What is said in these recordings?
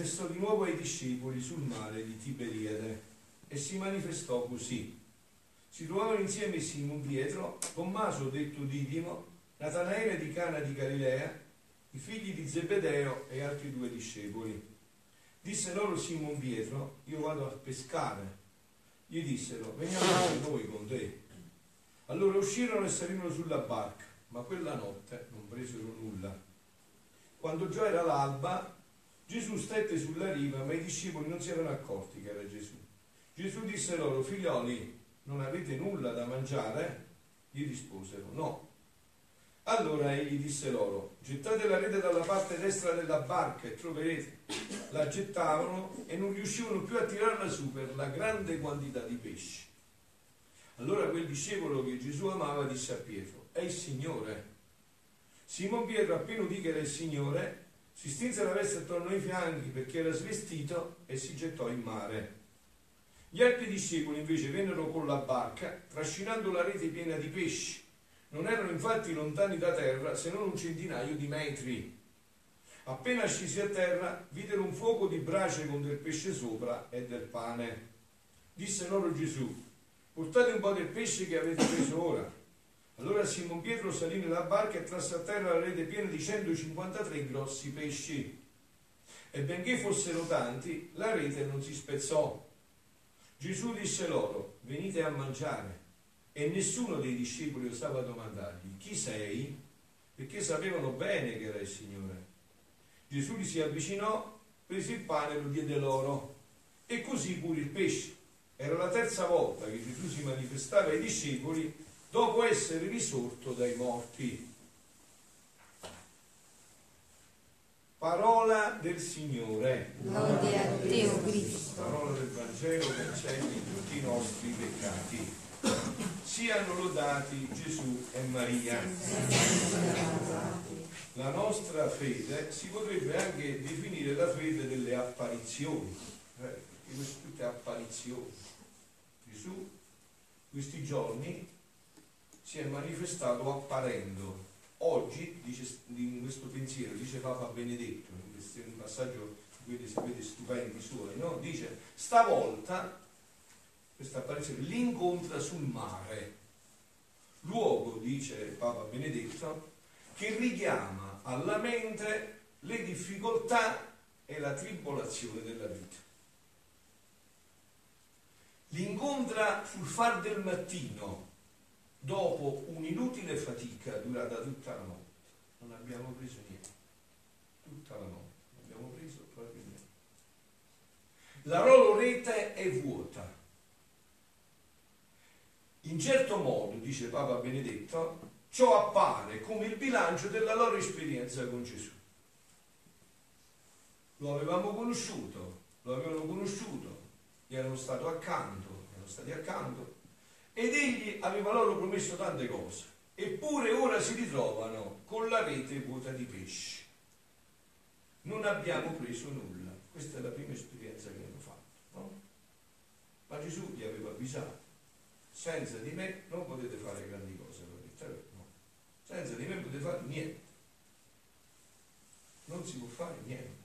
manifestò di nuovo ai discepoli sul mare di Tiberiade e si manifestò così. Si trovavano insieme Simon Pietro, Tommaso detto Didimo, Natanaele di Cana di Galilea, i figli di Zebedeo e altri due discepoli. Disse loro Simon Pietro, io vado a pescare. Gli dissero, veniamo anche noi con te. Allora uscirono e salirono sulla barca, ma quella notte non presero nulla. Quando già era l'alba, Gesù stette sulla riva, ma i discepoli non si erano accorti che era Gesù. Gesù disse loro, figlioli, non avete nulla da mangiare? Gli risposero, no. Allora egli disse loro, gettate la rete dalla parte destra della barca e troverete. La gettavano e non riuscivano più a tirarla su per la grande quantità di pesci. Allora quel discepolo che Gesù amava disse a Pietro, è il Signore. Simon Pietro appena udì che era il Signore, si strinse la veste attorno ai fianchi perché era svestito e si gettò in mare. Gli altri discepoli invece vennero con la barca, trascinando la rete piena di pesci. Non erano infatti lontani da terra se non un centinaio di metri. Appena scesi a terra, videro un fuoco di brace con del pesce sopra e del pane. Disse loro Gesù, portate un po' del pesce che avete preso ora. Allora Simon Pietro salì nella barca e trasse a terra la rete piena di 153 grossi pesci. E benché fossero tanti, la rete non si spezzò. Gesù disse loro, venite a mangiare. E nessuno dei discepoli osava domandargli, chi sei? Perché sapevano bene che era il Signore. Gesù gli si avvicinò, prese il pane e lo diede loro. E così pure il pesce. Era la terza volta che Gesù si manifestava ai discepoli dopo essere risorto dai morti. Parola del Signore. Gloria a te, o Cristo. Parola del Vangelo cancelli tutti i nostri peccati. Siano lodati Gesù e Maria. La nostra fede si potrebbe anche definire la fede delle apparizioni, eh, perché queste tutte apparizioni. Gesù questi giorni si è manifestato apparendo. Oggi, dice, in questo pensiero, dice Papa Benedetto, in questo passaggio di quelli sapete stupendi suoi, no? dice stavolta questa apparizione l'incontra sul mare, luogo, dice Papa Benedetto, che richiama alla mente le difficoltà e la tribolazione della vita. L'incontra sul far del mattino, dopo un'inutile fatica durata tutta la notte. Non abbiamo preso niente, tutta la notte, non abbiamo preso proprio niente. La loro rete è vuota. In certo modo, dice Papa Benedetto, ciò appare come il bilancio della loro esperienza con Gesù. Lo avevamo conosciuto, lo avevano conosciuto, gli erano stato accanto, erano stati accanto, ed egli aveva loro promesso tante cose, eppure ora si ritrovano con la rete vuota di pesci. Non abbiamo preso nulla, questa è la prima esperienza che hanno fatto, no? Ma Gesù gli aveva avvisato, senza di me non potete fare grandi cose, no. senza di me potete fare niente, non si può fare niente.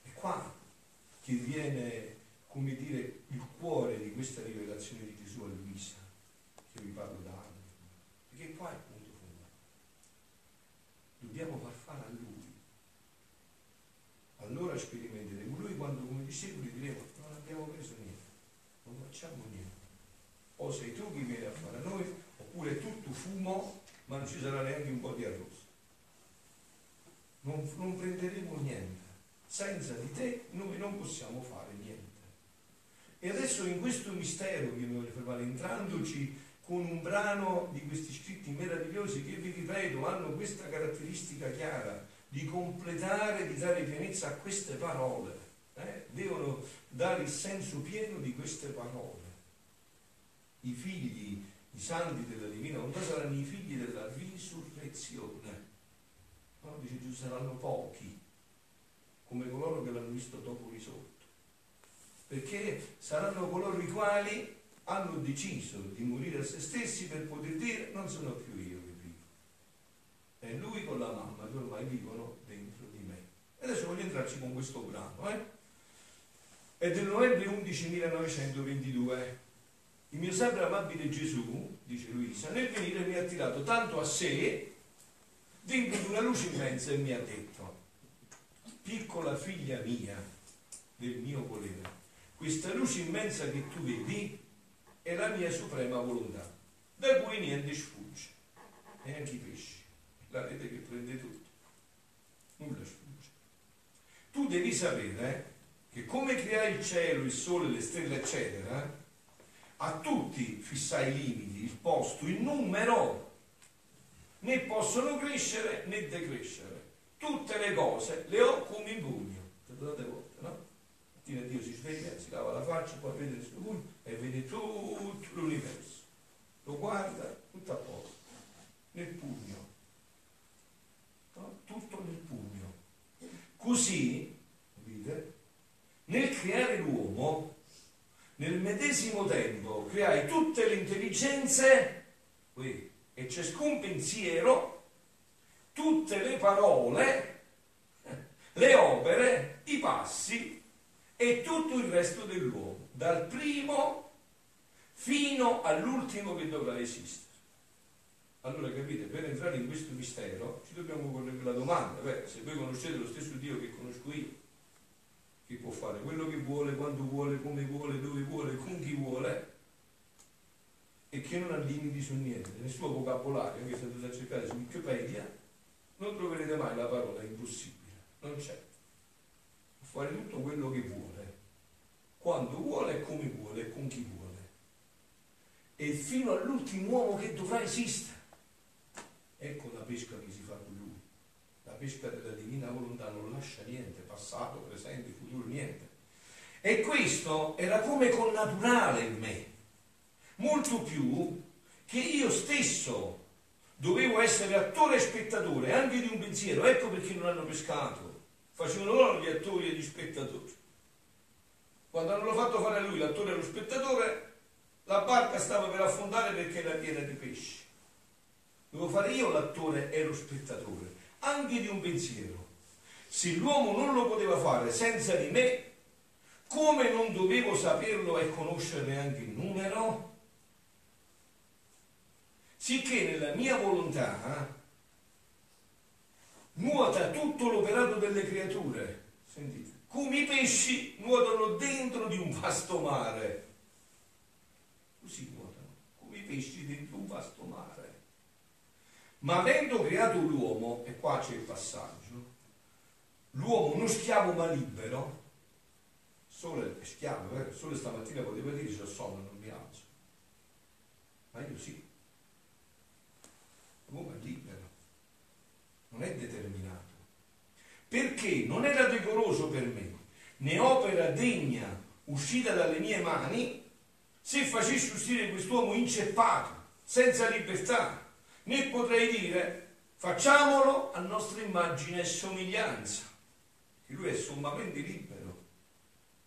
È qua che viene come dire, il cuore di questa rivelazione di Gesù a Luisa, che vi parlo da anni. Perché qua è il punto fondamentale. Dobbiamo far fare a Lui. Allora sperimenteremo. Lui quando come discepoli diremo non abbiamo preso niente, non facciamo niente. O sei tu che vieni a fare a noi, oppure tutto fumo, ma non ci sarà neanche un po' di arrosto. Non, non prenderemo niente. Senza di te noi non possiamo fare niente. E adesso in questo mistero che mi voglio fermare, entrandoci con un brano di questi scritti meravigliosi che vi ripeto hanno questa caratteristica chiara di completare, di dare pienezza a queste parole, eh? devono dare il senso pieno di queste parole. I figli, i santi della divina volontà saranno i figli della risurrezione. No? Dice Gesù saranno pochi, come coloro che l'hanno visto dopo risorto perché saranno coloro i quali hanno deciso di morire a se stessi per poter dire non sono più io che vivo. È lui con la mamma che ormai vivono dentro di me. E adesso voglio entrarci con questo brano. Eh? È del novembre 11 1922. Il mio sempre amabile Gesù, dice Luisa, nel venire mi ha tirato tanto a sé dentro di una luce immensa e mi ha detto, piccola figlia mia del mio volere, questa luce immensa che tu vedi è la mia suprema volontà, da cui niente sfugge, neanche i pesci, la rete che prende tutto, nulla sfugge. Tu devi sapere eh, che come creai il cielo, il sole, le stelle, eccetera, a tutti fissai i limiti, il posto, il numero, né possono crescere né decrescere. Tutte le cose le ho come in pugno. Mattina Dio si sveglia, si lava la faccia, poi vede il suo pugno e vede tutto l'universo. Lo guarda, tutto a posto, nel pugno. No? Tutto nel pugno. Così, capite? Nel creare l'uomo, nel medesimo tempo creai tutte le intelligenze e ciascun pensiero, tutte le parole, le opere, i passi e tutto il resto dell'uomo, dal primo fino all'ultimo che dovrà esistere. Allora capite, per entrare in questo mistero ci dobbiamo porre la domanda, beh, se voi conoscete lo stesso Dio che conosco io, che può fare quello che vuole, quando vuole, come vuole, dove vuole, con chi vuole e che non ha limiti su niente. Nel suo vocabolario, che se andate a cercare su Wikipedia, non troverete mai la parola impossibile, non c'è. Fare tutto quello che vuole, quando vuole, come vuole e con chi vuole. E fino all'ultimo uomo che dovrà esistere. Ecco la pesca che si fa con lui la pesca della divina volontà non lascia niente, passato, presente, futuro, niente. E questo era come connaturale in me, molto più che io stesso dovevo essere attore e spettatore anche di un pensiero. Ecco perché non hanno pescato, facevano loro gli attori e gli spettatori. Quando hanno fatto fare a lui l'attore e lo spettatore, la barca stava per affondare perché era piena di pesci. Dovevo fare io l'attore e lo spettatore anche di un pensiero. Se l'uomo non lo poteva fare senza di me, come non dovevo saperlo e conoscerne anche il numero? Sicché nella mia volontà nuota tutto l'operato delle creature, sentite, come i pesci nuotano dentro di un vasto mare. Così nuotano, come i pesci dentro un vasto mare. Ma avendo creato l'uomo, e qua c'è il passaggio, l'uomo non schiavo ma libero, sole è schiavo, eh? sole stamattina poteva dire c'ho sonno, non mi alzo. Ma io sì. L'uomo è libero, non è determinato. Perché non era decoroso per me, né opera degna uscita dalle mie mani, se facessi uscire quest'uomo inceppato, senza libertà, né potrei dire facciamolo a nostra immagine e somiglianza, che lui è sommamente libero.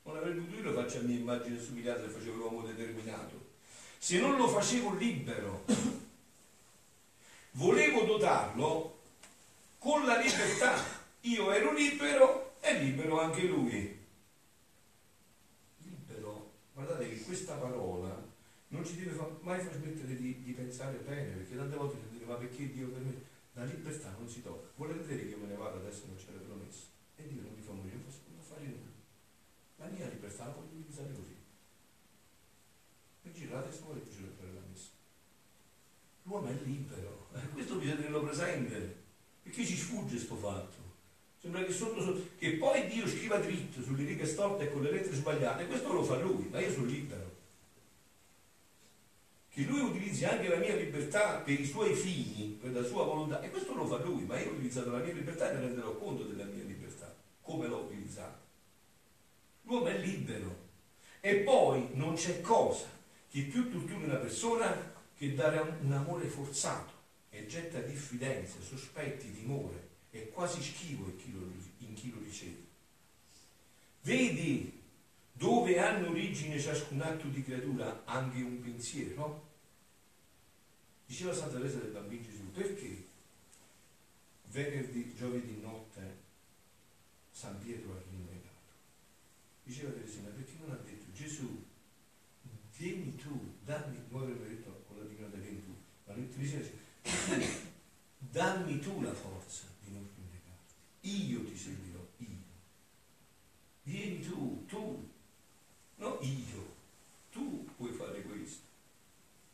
Non avrei potuto dire lo faccio a mia immagine e somiglianza e facevo l'uomo determinato. Se non lo facevo libero, volevo dotarlo con la libertà. Io ero libero e libero anche lui. Libero, guardate che questa parola non ci deve mai far smettere di, di pensare bene, perché tante volte si dice ma perché Dio per me? La libertà non si tocca. Volete vedere che me ne vado adesso non c'è la promessa? E Dio non mi fa morire, non posso fare nulla. La mia libertà la voglio utilizzare così. E gira la testa vuole girare per la messa. L'uomo è libero, questo bisogna tenerlo presente, perché ci sfugge questo fatto. Sembra che sotto, che poi Dio scriva dritto sulle righe storte e con le lettere sbagliate, questo lo fa lui, ma io sono libero che lui utilizzi anche la mia libertà per i suoi fini, per la sua volontà, e questo lo fa lui, ma io ho utilizzato la mia libertà e mi renderò conto della mia libertà, come l'ho utilizzata. L'uomo è libero e poi non c'è cosa che più tortura una persona che dare un amore forzato e getta diffidenze, sospetti, timore, è quasi schivo in chi lo, in chi lo riceve. Vedi dove hanno origine ciascun atto di creatura, anche un pensiero? Diceva Santa Teresa del Bambino Gesù, perché venerdì, giovedì notte San Pietro ha rinnegato? Diceva Teresina, perché non ha detto Gesù, vieni tu, dammi, noi avremmo detto con la divinità vieni tu, ma lui Teresina dice, dammi tu la forza di non rinnegare, io ti servirò, io. Vieni tu, tu, no io, tu puoi fare questo,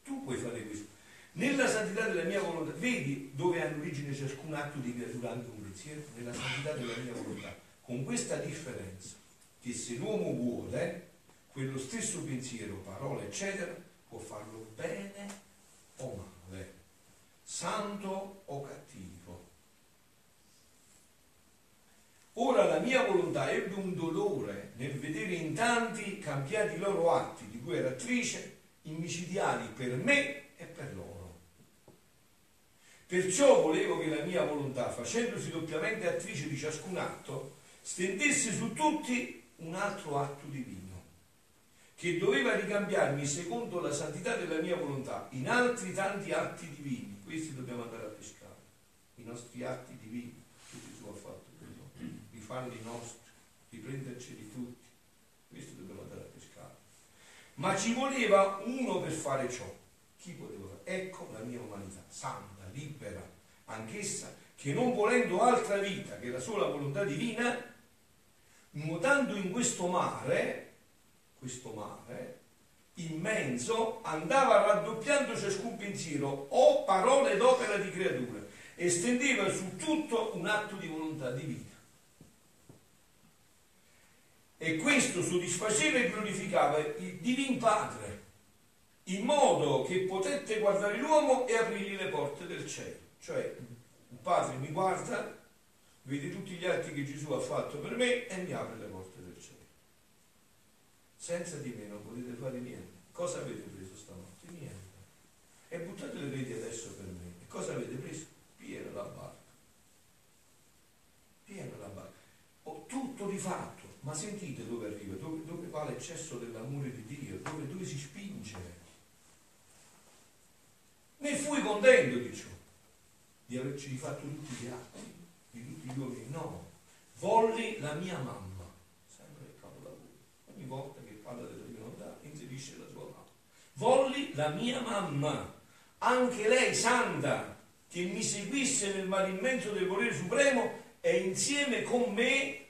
tu puoi fare questo. Nella santità della mia volontà, vedi dove hanno origine ciascun atto di creatura, anche un pensiero? Nella santità della mia volontà, con questa differenza, che se l'uomo vuole, quello stesso pensiero, parola, eccetera, può farlo bene o male, santo o cattivo. Ora la mia volontà ebbe un dolore nel vedere in tanti cambiati i loro atti, di cui era attrice, immicidiali per me e per loro. Perciò volevo che la mia volontà, facendosi doppiamente attrice di ciascun atto, stendesse su tutti un altro atto divino, che doveva ricambiarmi secondo la santità della mia volontà in altri tanti atti divini. Questi dobbiamo andare a pescare, i nostri atti divini, che Gesù ha fatto, di farli nostri, di prenderceli tutti. Questi dobbiamo andare a pescare. Ma ci voleva uno per fare ciò. Chi poteva? Ecco la mia umanità, santa, libera, anch'essa, che non volendo altra vita che la sola volontà divina, nuotando in questo mare, questo mare immenso, andava raddoppiando ciascun pensiero o parole d'opera di creatura e stendeva su tutto un atto di volontà divina. E questo soddisfaceva e glorificava il Divin Padre, in modo che potette guardare l'uomo e aprirgli le porte del cielo. Cioè, il Padre mi guarda, vede tutti gli atti che Gesù ha fatto per me e mi apre le porte. Senza di me non potete fare niente. Cosa avete preso stanotte? Niente. E buttate le reti adesso per me. E cosa avete preso? Piena la barca. Piena la barca. Ho tutto rifatto. Ma sentite dove arriva, dove, dove va l'eccesso dell'amore di Dio, dove, dove si spinge. Ne fui contento di ciò, di averci rifatto tutti gli atti, di tutti gli uomini. No, volli la mia mamma, sempre il capolavoro. Ogni volta che parla della inserisce la sua mamma. Volli la mia mamma, anche lei santa, che mi seguisse nel male immenso del volere supremo e insieme con me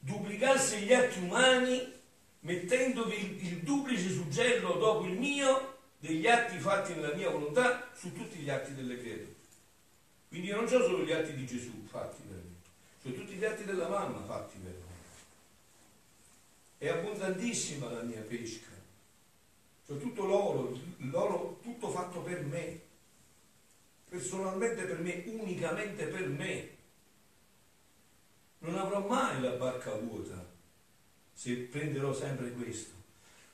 duplicasse gli atti umani mettendovi il, duplice suggello dopo il mio degli atti fatti nella mia volontà su tutti gli atti delle creature. Quindi non ho solo gli atti di Gesù fatti per me, sono tutti gli atti della mamma fatti per me. È abbondantissima la mia pesca, cioè tutto l'oro, l'oro tutto fatto per me, personalmente per me, unicamente per me. Non avrò mai la barca vuota se prenderò sempre questo.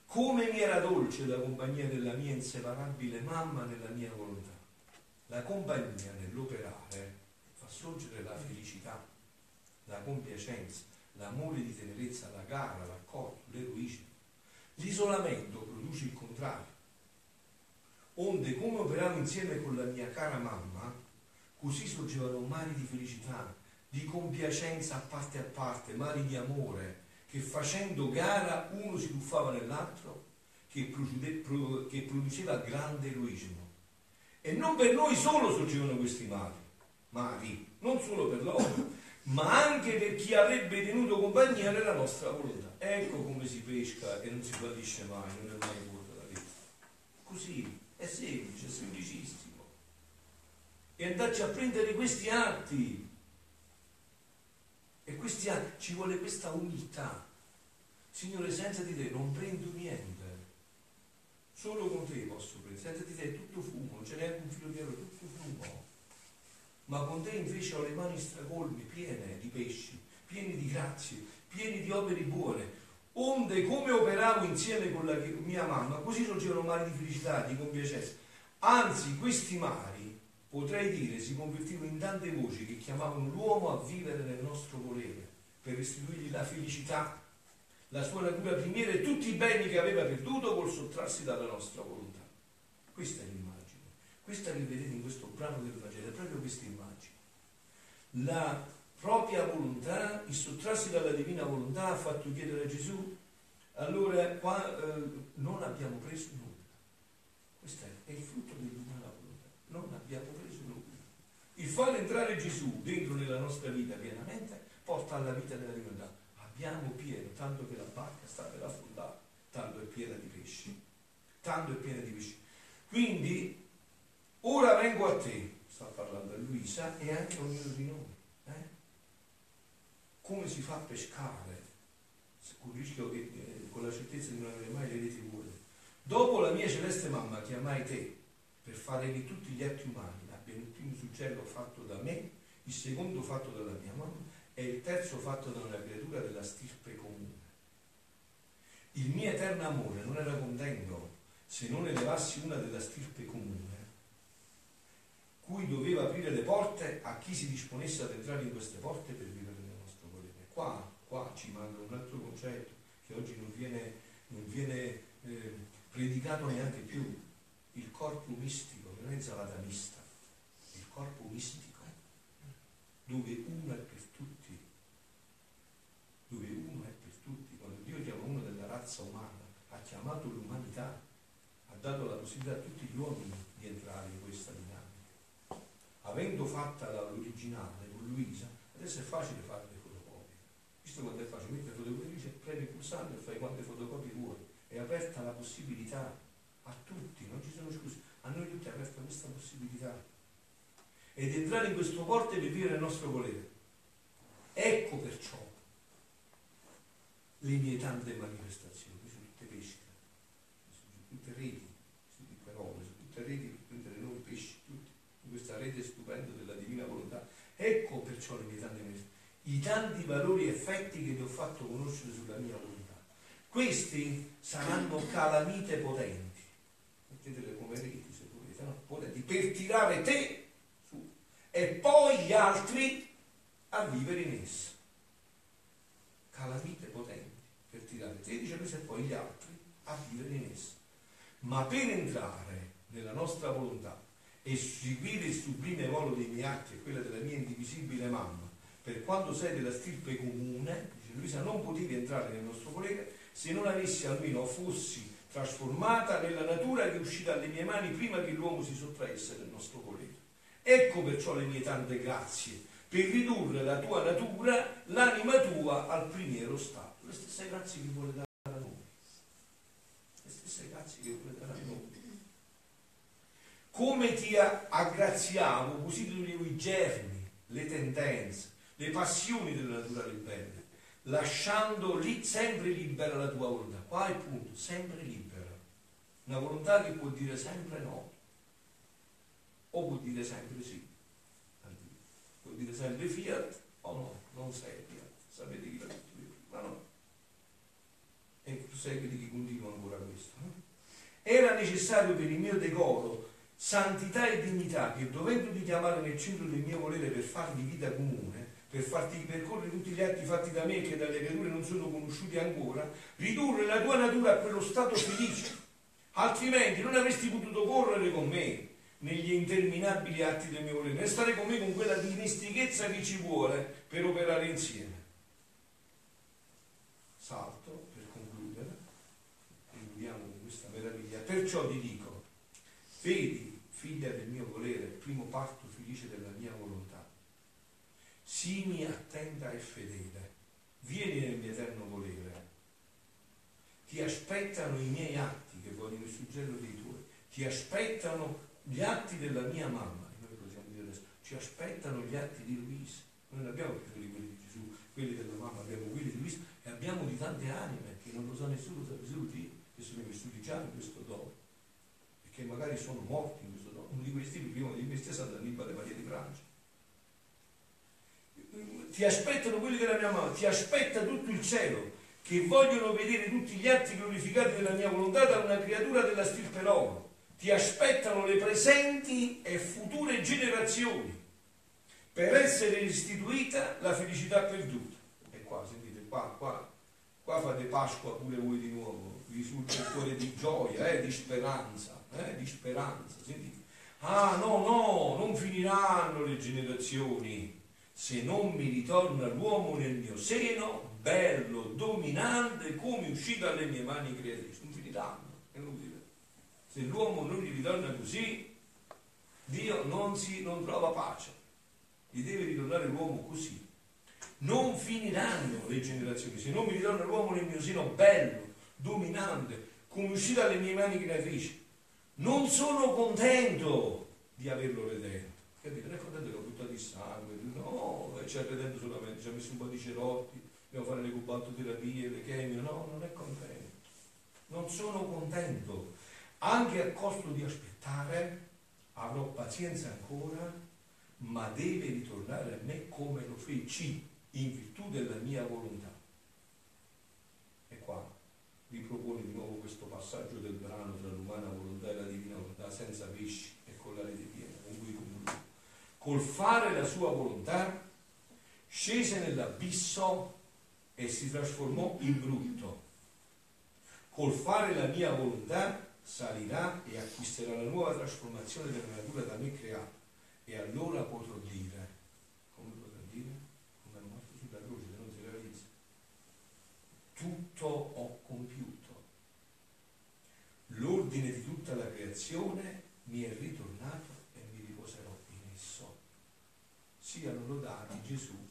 Come mi era dolce la compagnia della mia inseparabile mamma nella mia volontà. La compagnia nell'operare fa sorgere la felicità, la compiacenza, l'amore di tenerezza, la gara, l'accordo, l'eroismo. L'isolamento produce il contrario. Onde, come operavo insieme con la mia cara mamma, così sorgevano mari di felicità, di compiacenza a parte a parte, mari di amore, che facendo gara uno si tuffava nell'altro, che, che produceva grande eroismo. E non per noi solo sorgevano questi mari, mari, non solo per loro, ma anche per chi avrebbe tenuto compagnia nella nostra volontà. Ecco come si pesca e non si fallisce mai, non è mai vuota la vita. Così, è semplice, è semplicissimo. E andarci a prendere questi atti. E questi atti, ci vuole questa umiltà. Signore, senza di te non prendo niente. Solo con te posso prendere. Senza di te è tutto fumo, non c'è neanche un filo di oro, tutto fumo. Ma con te invece ho le mani stracolmi, piene di pesci, pieni di grazie, pieni di opere buone. Onde come operavo insieme con la mia mamma, così sorgevano mari di felicità, di compiacenza. Anzi, questi mari, potrei dire, si convertivano in tante voci che chiamavano l'uomo a vivere nel nostro volere, per restituirgli la felicità la sua natura primiera e tutti i beni che aveva perduto col sottrarsi dalla nostra volontà. Questa è l'immagine. Questa che vedete in questo brano del Vangelo, è proprio questa immagine. La propria volontà, il sottrarsi dalla divina volontà ha fatto chiedere a Gesù, allora qua eh, non abbiamo preso nulla. Questo è, il frutto dell'umana volontà. Non abbiamo preso nulla. Il fare entrare Gesù dentro nella nostra vita pienamente porta alla vita della divinità. Abbiamo pieno, tanto che la barca sta per affondare, tanto è piena di pesci, tanto è piena di pesci. Quindi, ora vengo a te, sta parlando a Luisa e anche a ognuno di noi. Eh? Come si fa a pescare? Con il rischio che, eh, con la certezza di non avere mai le reti vuote. Dopo la mia celeste mamma chiamai te per fare di tutti gli atti umani, abbia il primo suggello fatto da me, il secondo fatto dalla mia mamma e il terzo fatto da una creatura della stirpe comune. Il mio eterno amore non era contento se non elevassi una della stirpe comune, cui doveva aprire le porte a chi si disponesse ad entrare in queste porte per vivere nel nostro volere. Qua, qua ci manca un altro concetto che oggi non viene, non viene eh, predicato neanche più, il corpo mistico, non è zalata mista, il corpo mistico, dove uno è per tutti, dove uno è per tutti. Quando Dio chiama uno della razza umana, ha chiamato l'umanità, ha dato la possibilità a tutti gli uomini di entrare in questa dinamica. Avendo fatta l'originale con Luisa, adesso è facile fare le fotocopie. Visto quanto è facile, mettere fotocopie, premi il pulsante e fai quante fotocopie vuoi. È aperta la possibilità a tutti, non ci sono scuse, a noi tutti è aperta questa possibilità. Ed entrare in questo porto e vivere il nostro volere. Ecco perciò le mie tante manifestazioni, sono tutte pesche, sono tutte reti, sono tutte parole, sono tutte reti per prendere noi pesci, tutti, rete stupenda della divina volontà. Ecco perciò le mie tante manifestazioni, i tanti valori e effetti che ti ho fatto conoscere sulla mia volontà. Questi saranno calamite potenti, mettetele come reti se volete, no? potenti, per tirare te su e poi gli altri a vivere in essa. Calamite potenti per tirare te, dice e poi gli altri a vivere in essa. Ma per entrare nella nostra volontà e seguire il sublime volo dei miei atti e quella della mia indivisibile mamma, per quanto sei della stirpe comune, dice Luisa, non potevi entrare nel nostro volere se non avessi almeno fossi trasformata nella natura che uscita dalle mie mani prima che l'uomo si sottraesse nel nostro volere. Ecco perciò le mie tante grazie, per ridurre la tua natura, l'anima tua al primiero stato. Le stesse grazie che vuole dare a noi. Le stesse grazie che vuole dare a noi. Come ti aggraziavo, così ti toglievo i germi, le tendenze, le passioni della natura ribelle, lasciando lì sempre libera la tua volontà. Qua il punto, sempre libera. Una volontà che può dire sempre no, o può dire sempre sì. Può dire sempre fiat o no, non sei fiat. Sapete chi l'ha detto io? Ma no. E tu sai chi continua ancora questo. No? Era necessario per il mio decoro santità e dignità che dovendoti chiamare nel centro del mio volere per farvi vita comune, per farti percorrere tutti gli atti fatti da me che dalle creature non sono conosciuti ancora, ridurre la tua natura a quello stato felice. Altrimenti non avresti potuto correre con me negli interminabili atti del mio volere, né stare con me con quella dimestichezza che ci vuole per operare insieme. Salto per concludere, concludiamo con questa meraviglia. Perciò ti dico, vedi, figlia del mio volere, primo parto felice della mia volontà, sii attenta e fedele, vieni nel mio eterno volere, ti aspettano i miei atti che vogliono il suggello dei tuoi, ti aspettano gli atti della mia mamma, noi possiamo dire adesso, ci aspettano gli atti di Luisa. Noi non abbiamo più quelli di Gesù, quelli della mamma, abbiamo quelli di Luisa e abbiamo di tante anime che non lo sa nessuno, sa solo Dio, che sono vissuti già in questo dono. e che magari sono morti. Uno di questi, primo di questi è stato Annibale Maria di Francia. Ti aspettano quelli della mia mamma, ti aspetta tutto il cielo che vogliono vedere tutti gli atti glorificati della mia volontà da una creatura della stirpe Roma ti aspettano le presenti e future generazioni per essere restituita la felicità perduta. E qua, sentite, qua, qua, Qua fate Pasqua pure voi di nuovo, vi risulta il cuore di gioia, eh, di speranza, eh, di speranza. Sentite. Ah no, no, non finiranno le generazioni se non mi ritorna l'uomo nel mio seno, bello, dominante, come uscito dalle mie mani creatrici. Non finiranno, è inutile. Se l'uomo non gli ritorna così, Dio non, si, non trova pace. Gli deve ritornare l'uomo così. Non finiranno le generazioni se non mi ritorna l'uomo nel mio seno bello, dominante, come uscito dalle mie mani creatrici. Non sono contento di averlo redento. Capite? Non è contento che ho buttato il sangue, no, ci ha redento solamente, ci ha messo un po' di cerotti, dobbiamo fare le cubantoterapie, le chemie, no, non è contento. Non sono contento. Anche a costo di aspettare, avrò pazienza ancora, ma deve ritornare a me come lo feci in virtù della mia volontà. E qua vi propone di nuovo questo passaggio del brano tra l'umana volontà e la divina volontà, senza pesci e con la rete piena, con cui comunque. Col fare la sua volontà, scese nell'abisso e si trasformò in brutto. Col fare la mia volontà, salirà e acquisterà la nuova trasformazione della natura da me creata. E allora potrò dire, come potrò dire? Come hanno morto sulla croce, se non si realizza. Tutto ho compiuto. L'ordine di tutta la creazione mi è ritornato e mi riposerò in esso. Siano lodati Gesù.